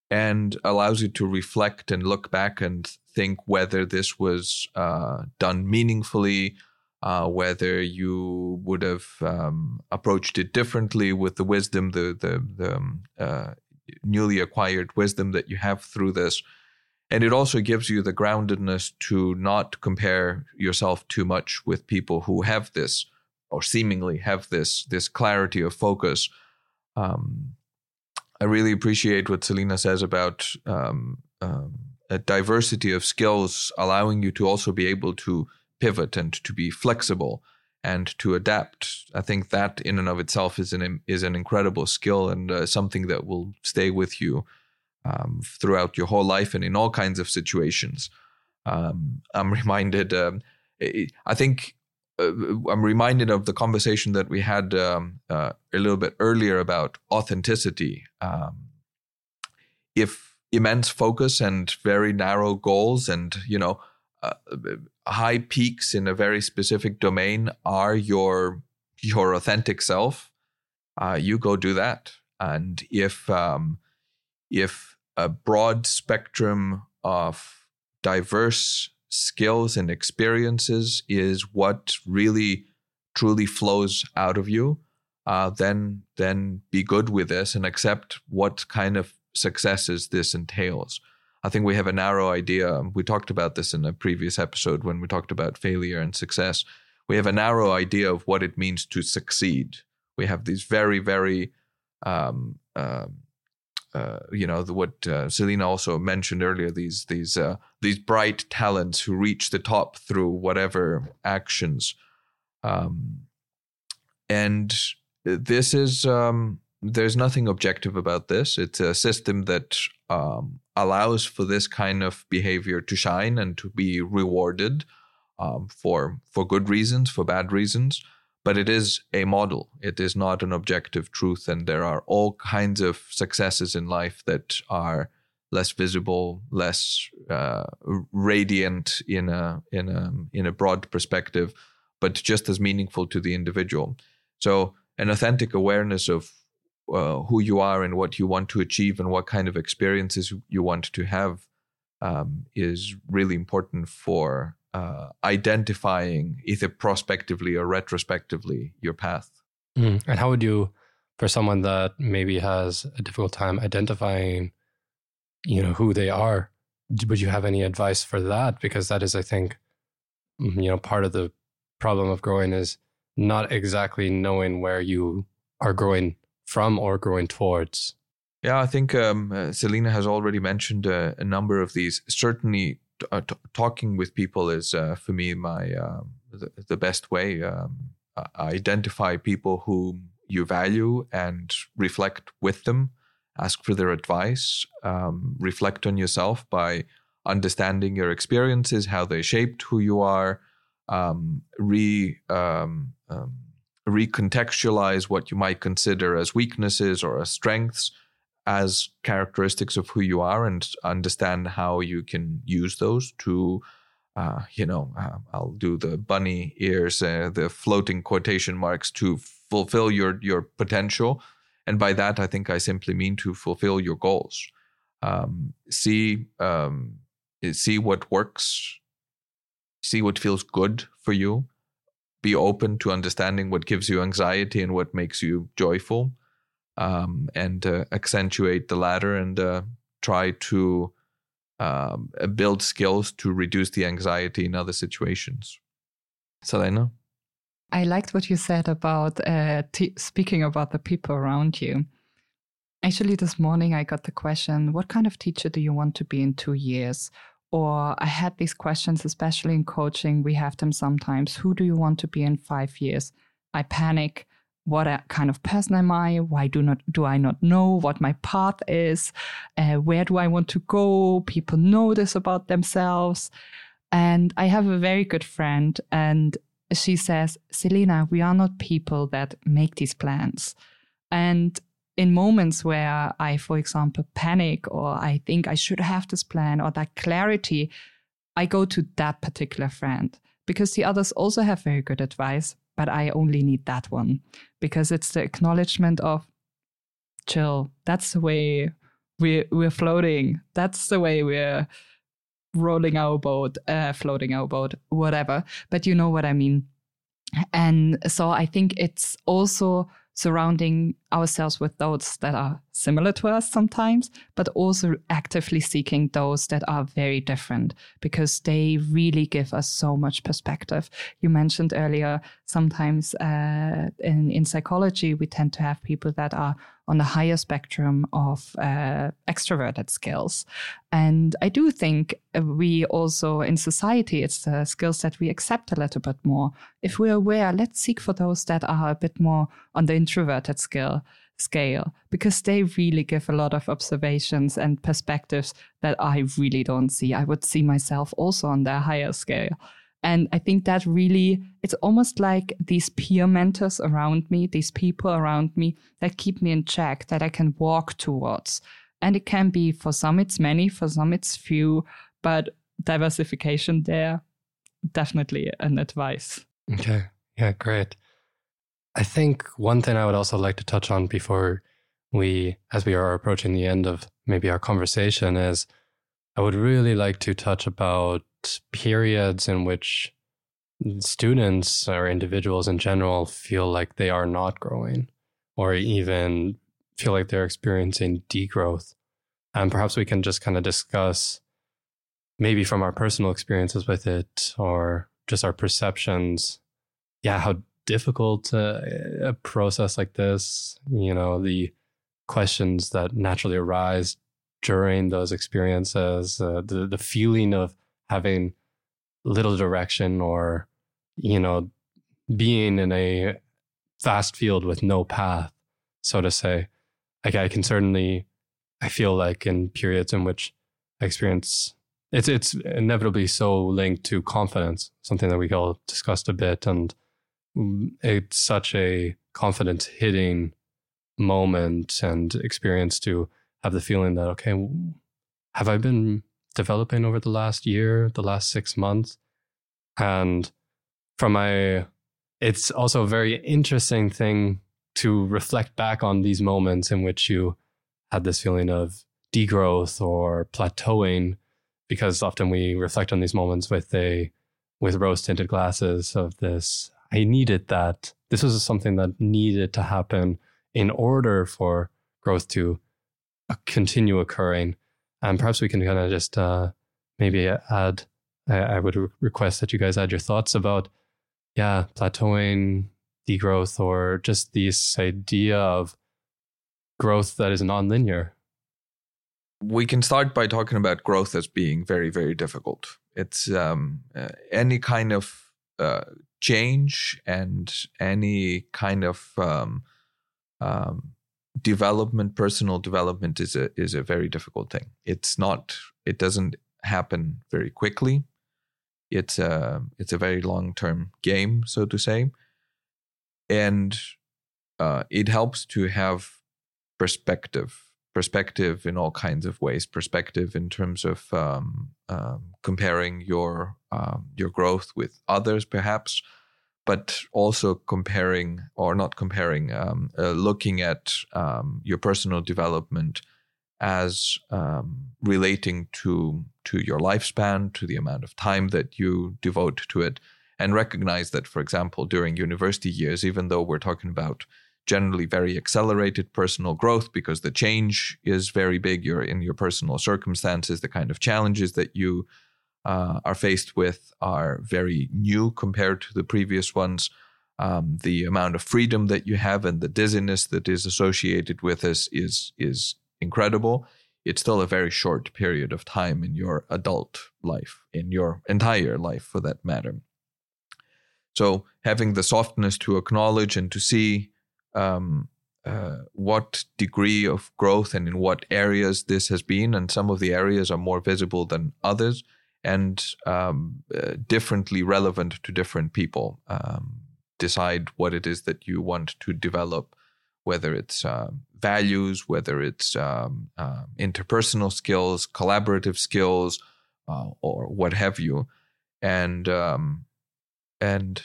and allows you to reflect and look back and think whether this was uh, done meaningfully, uh, whether you would have um, approached it differently with the wisdom, the the, the um, uh, newly acquired wisdom that you have through this and it also gives you the groundedness to not compare yourself too much with people who have this or seemingly have this this clarity of focus. Um, I really appreciate what Selena says about um, um, a diversity of skills, allowing you to also be able to pivot and to be flexible and to adapt. I think that in and of itself is an is an incredible skill and uh, something that will stay with you um, throughout your whole life and in all kinds of situations. Um, I'm (laughs) reminded. Um, I think uh, I'm reminded of the conversation that we had um, uh, a little bit earlier about authenticity. Um, if immense focus and very narrow goals, and you know, uh, high peaks in a very specific domain are your your authentic self, uh, you go do that. And if um, if a broad spectrum of diverse skills and experiences is what really truly flows out of you, uh, then then be good with this and accept what kind of successes this entails. I think we have a narrow idea. We talked about this in a previous episode when we talked about failure and success. We have a narrow idea of what it means to succeed. We have these very, very, um, uh, uh, you know, the, what uh, Selena also mentioned earlier. These these uh, these bright talents who reach the top through whatever actions, um, and this is um, there's nothing objective about this. It's a system that um, allows for this kind of behavior to shine and to be rewarded um, for for good reasons, for bad reasons. But it is a model. It is not an objective truth, and there are all kinds of successes in life that are less visible, less uh, radiant in a in a in a broad perspective, but just as meaningful to the individual. So an authentic awareness of uh, who you are and what you want to achieve and what kind of experiences you want to have um, is really important for uh, identifying either prospectively or retrospectively your path. Mm. And how would you, for someone that maybe has a difficult time identifying, you know, who they are, would you have any advice for that? Because that is, I think, you know, part of the problem of growing is not exactly knowing where you are growing from or growing towards? Yeah, I think um, uh, Selena has already mentioned uh, a number of these. Certainly, uh, t- talking with people is uh, for me my um, the, the, best way. Um, identify people whom you value and reflect with them. Ask for their advice. Um, reflect on yourself by understanding your experiences, how they shaped who you are. Um, re um, recontextualize what you might consider as weaknesses or as strengths as characteristics of who you are and understand how you can use those to uh, you know uh, i'll do the bunny ears uh, the floating quotation marks to fulfill your your potential. And by that i think i simply mean to fulfill your goals. Um, see um, see what works see what feels good for you. Be open to understanding what gives you anxiety and what makes you joyful, um, and uh, accentuate the latter and uh, try to um, build skills to reduce the anxiety in other situations. Selena? I liked what you said about uh, t- speaking about the people around you. Actually, this morning I got the question what kind of teacher do you want to be in two years? Or I had these questions, especially in coaching. We have them sometimes. Who do you want to be in five years? I panic. What kind of person am I? Why do not do I not know what my path is? Uh, where do I want to go? People know this about themselves. And I have a very good friend, and she says, Selena, we are not people that make these plans. And in moments where I, for example, panic or I think I should have this plan or that clarity, I go to that particular friend because the others also have very good advice, but I only need that one because it's the acknowledgement of chill. That's the way we're, we're floating. That's the way we're rolling our boat, uh, floating our boat, whatever. But you know what I mean. And so I think it's also surrounding ourselves with those that are similar to us sometimes, but also actively seeking those that are very different because they really give us so much perspective. You mentioned earlier, sometimes uh, in, in psychology, we tend to have people that are on the higher spectrum of uh, extroverted skills. And I do think we also in society, it's the skills that we accept a little bit more. If we're aware, let's seek for those that are a bit more on the introverted skill scale because they really give a lot of observations and perspectives that I really don't see. I would see myself also on the higher scale. And I think that really, it's almost like these peer mentors around me, these people around me that keep me in check, that I can walk towards. And it can be for some, it's many, for some, it's few, but diversification there, definitely an advice. Okay. Yeah, great. I think one thing I would also like to touch on before we, as we are approaching the end of maybe our conversation, is I would really like to touch about periods in which students or individuals in general feel like they are not growing or even feel like they're experiencing degrowth. And perhaps we can just kind of discuss maybe from our personal experiences with it or just our perceptions. Yeah, how difficult uh, a process like this, you know, the questions that naturally arise during those experiences, uh, the, the feeling of having little direction or, you know, being in a vast field with no path, so to say. Like I can certainly, I feel like in periods in which I experience it's it's inevitably so linked to confidence, something that we all discussed a bit, and it's such a confidence hitting moment and experience to have the feeling that okay, have I been developing over the last year, the last six months. And from my, it's also a very interesting thing to reflect back on these moments in which you had this feeling of degrowth or plateauing, because often we reflect on these moments with a, with rose tinted glasses of this. I needed that. This was something that needed to happen in order for growth to continue occurring and perhaps we can kind of just uh, maybe add. I, I would re- request that you guys add your thoughts about, yeah, plateauing, degrowth, or just this idea of growth that is nonlinear. We can start by talking about growth as being very, very difficult. It's um, uh, any kind of uh, change and any kind of um, um, development, personal development is a is a very difficult thing. It's not. It doesn't happen very quickly. It's a it's a very long term game, so to say, and uh, it helps to have perspective. Perspective in all kinds of ways. Perspective in terms of um, um, comparing your um, your growth with others, perhaps but also comparing or not comparing, um, uh, looking at um, your personal development as um, relating to to your lifespan, to the amount of time that you devote to it, and recognize that, for example, during university years, even though we're talking about generally very accelerated personal growth because the change is very big, you're in your personal circumstances, the kind of challenges that you uh, are faced with are very new compared to the previous ones. Um, the amount of freedom that you have and the dizziness that is associated with this is is incredible. It's still a very short period of time in your adult life, in your entire life for that matter. So having the softness to acknowledge and to see um, uh, what degree of growth and in what areas this has been, and some of the areas are more visible than others and um, uh, differently relevant to different people. Um, decide what it is that you want to develop, whether it's uh, values, whether it's um, uh, interpersonal skills, collaborative skills, uh, or what have you, and um, and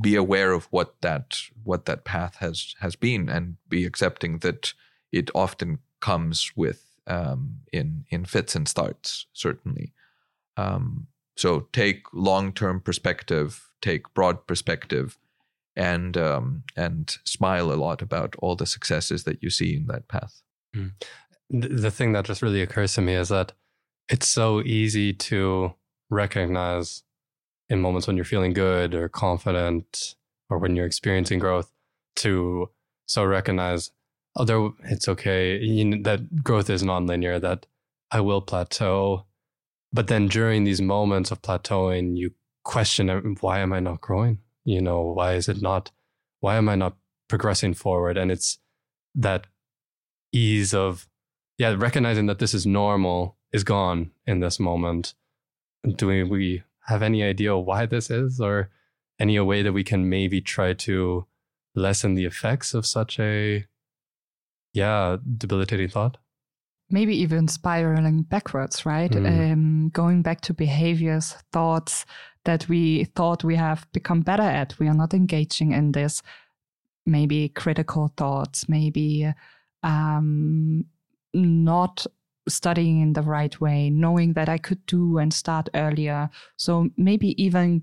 be aware of what that what that path has has been, and be accepting that it often comes with in in fits and starts certainly um, so take long term perspective, take broad perspective, and um, and smile a lot about all the successes that you see in that path. Mm. The thing that just really occurs to me is that it's so easy to recognize in moments when you're feeling good or confident or when you're experiencing growth to so recognize although it's okay you know, that growth is nonlinear that i will plateau but then during these moments of plateauing you question uh, why am i not growing? You know why is it not why am i not progressing forward? And it's that ease of yeah recognizing that this is normal is gone in this moment. Do we have any idea why this is or any way that we can maybe try to lessen the effects of such a yeah debilitating thought maybe even spiraling backwards right mm. um, going back to behaviors thoughts that we thought we have become better at we are not engaging in this maybe critical thoughts maybe um, not studying in the right way, knowing that I could do and start earlier. So maybe even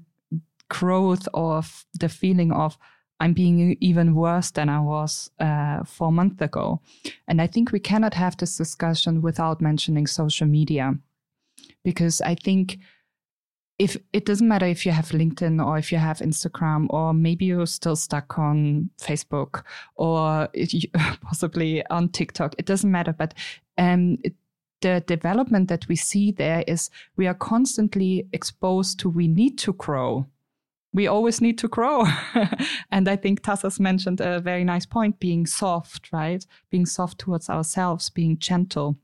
growth of the feeling of I'm being even worse than I was uh, four months ago. And I think we cannot have this discussion without mentioning social media, because I think if it doesn't matter if you have LinkedIn or if you have Instagram, or maybe you're still stuck on Facebook or (laughs) possibly on TikTok, it doesn't matter. But um, it, the development that we see there is we are constantly exposed to we need to grow. We always need to grow. (laughs) and I think Tassos mentioned a very nice point being soft, right? Being soft towards ourselves, being gentle.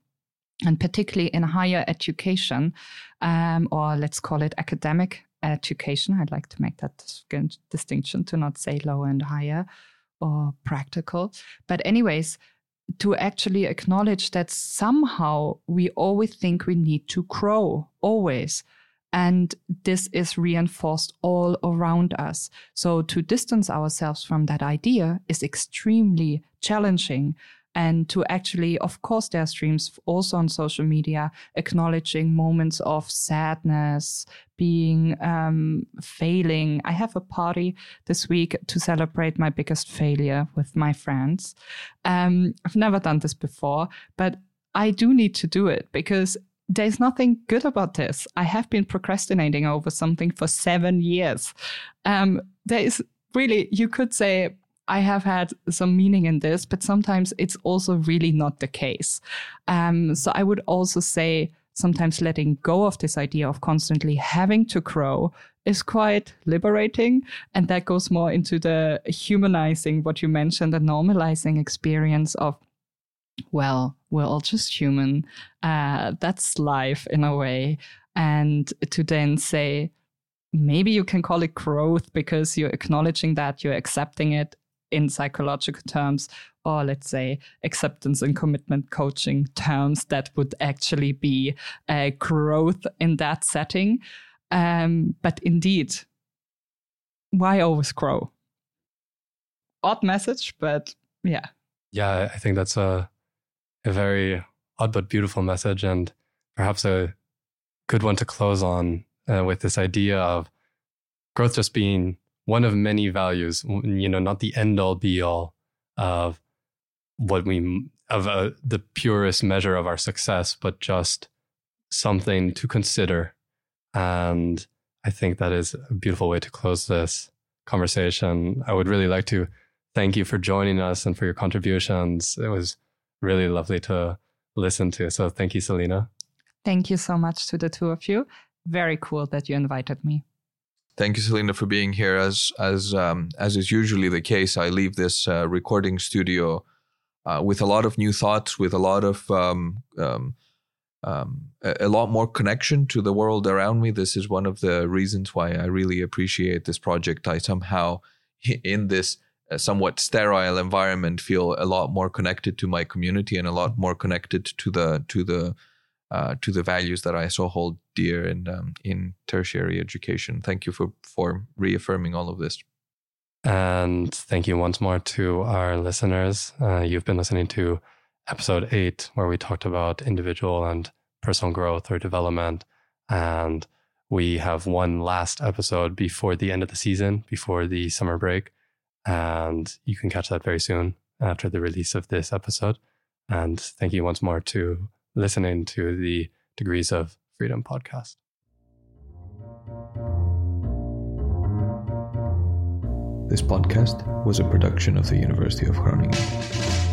And particularly in higher education, um, or let's call it academic education. I'd like to make that distinction to not say lower and higher or practical. But, anyways, to actually acknowledge that somehow we always think we need to grow, always. And this is reinforced all around us. So to distance ourselves from that idea is extremely challenging and to actually, of course, there are streams also on social media acknowledging moments of sadness, being um, failing. I have a party this week to celebrate my biggest failure with my friends. Um, I've never done this before, but I do need to do it because there's nothing good about this. I have been procrastinating over something for seven years. Um, there is really, you could say, I have had some meaning in this, but sometimes it's also really not the case. Um, so I would also say sometimes letting go of this idea of constantly having to grow is quite liberating. And that goes more into the humanizing what you mentioned, the normalizing experience of, well, we're all just human. Uh, that's life in a way. And to then say, maybe you can call it growth because you're acknowledging that, you're accepting it, in psychological terms, or let's say acceptance and commitment coaching terms, that would actually be a growth in that setting. Um, but indeed, why always grow? Odd message, but yeah. Yeah, I think that's a a very odd but beautiful message, and perhaps a good one to close on uh, with this idea of growth just being one of many values, you know, not the end all be all of what we, of uh, the purest measure of our success, but just something to consider. And I think that is a beautiful way to close this conversation. I would really like to thank you for joining us and for your contributions. It was really lovely to listen to. So thank you, Selena. Thank you so much to the two of you. Very cool that you invited me. Thank you, Selena, for being here. As as um, as is usually the case, I leave this uh, recording studio uh, with a lot of new thoughts, with a lot of um, um, um, a, a, lot more connection to the world around me. This is one of the reasons why I really appreciate this project. I somehow, (laughs) in this somewhat sterile environment, feel a lot more connected to my community and a lot more connected to the to the uh, to the values that I so hold dear in um, in tertiary education. Thank you for for reaffirming all of this. And thank you once more to our listeners. Uh, you've been listening to episode eight, where we talked about individual and personal growth or development. And we have one last episode before the end of the season, before the summer break, And you can catch that very soon after the release of this episode. And thank you once more to listening to the Degrees of Freedom podcast. This podcast was a production of the University of Groningen.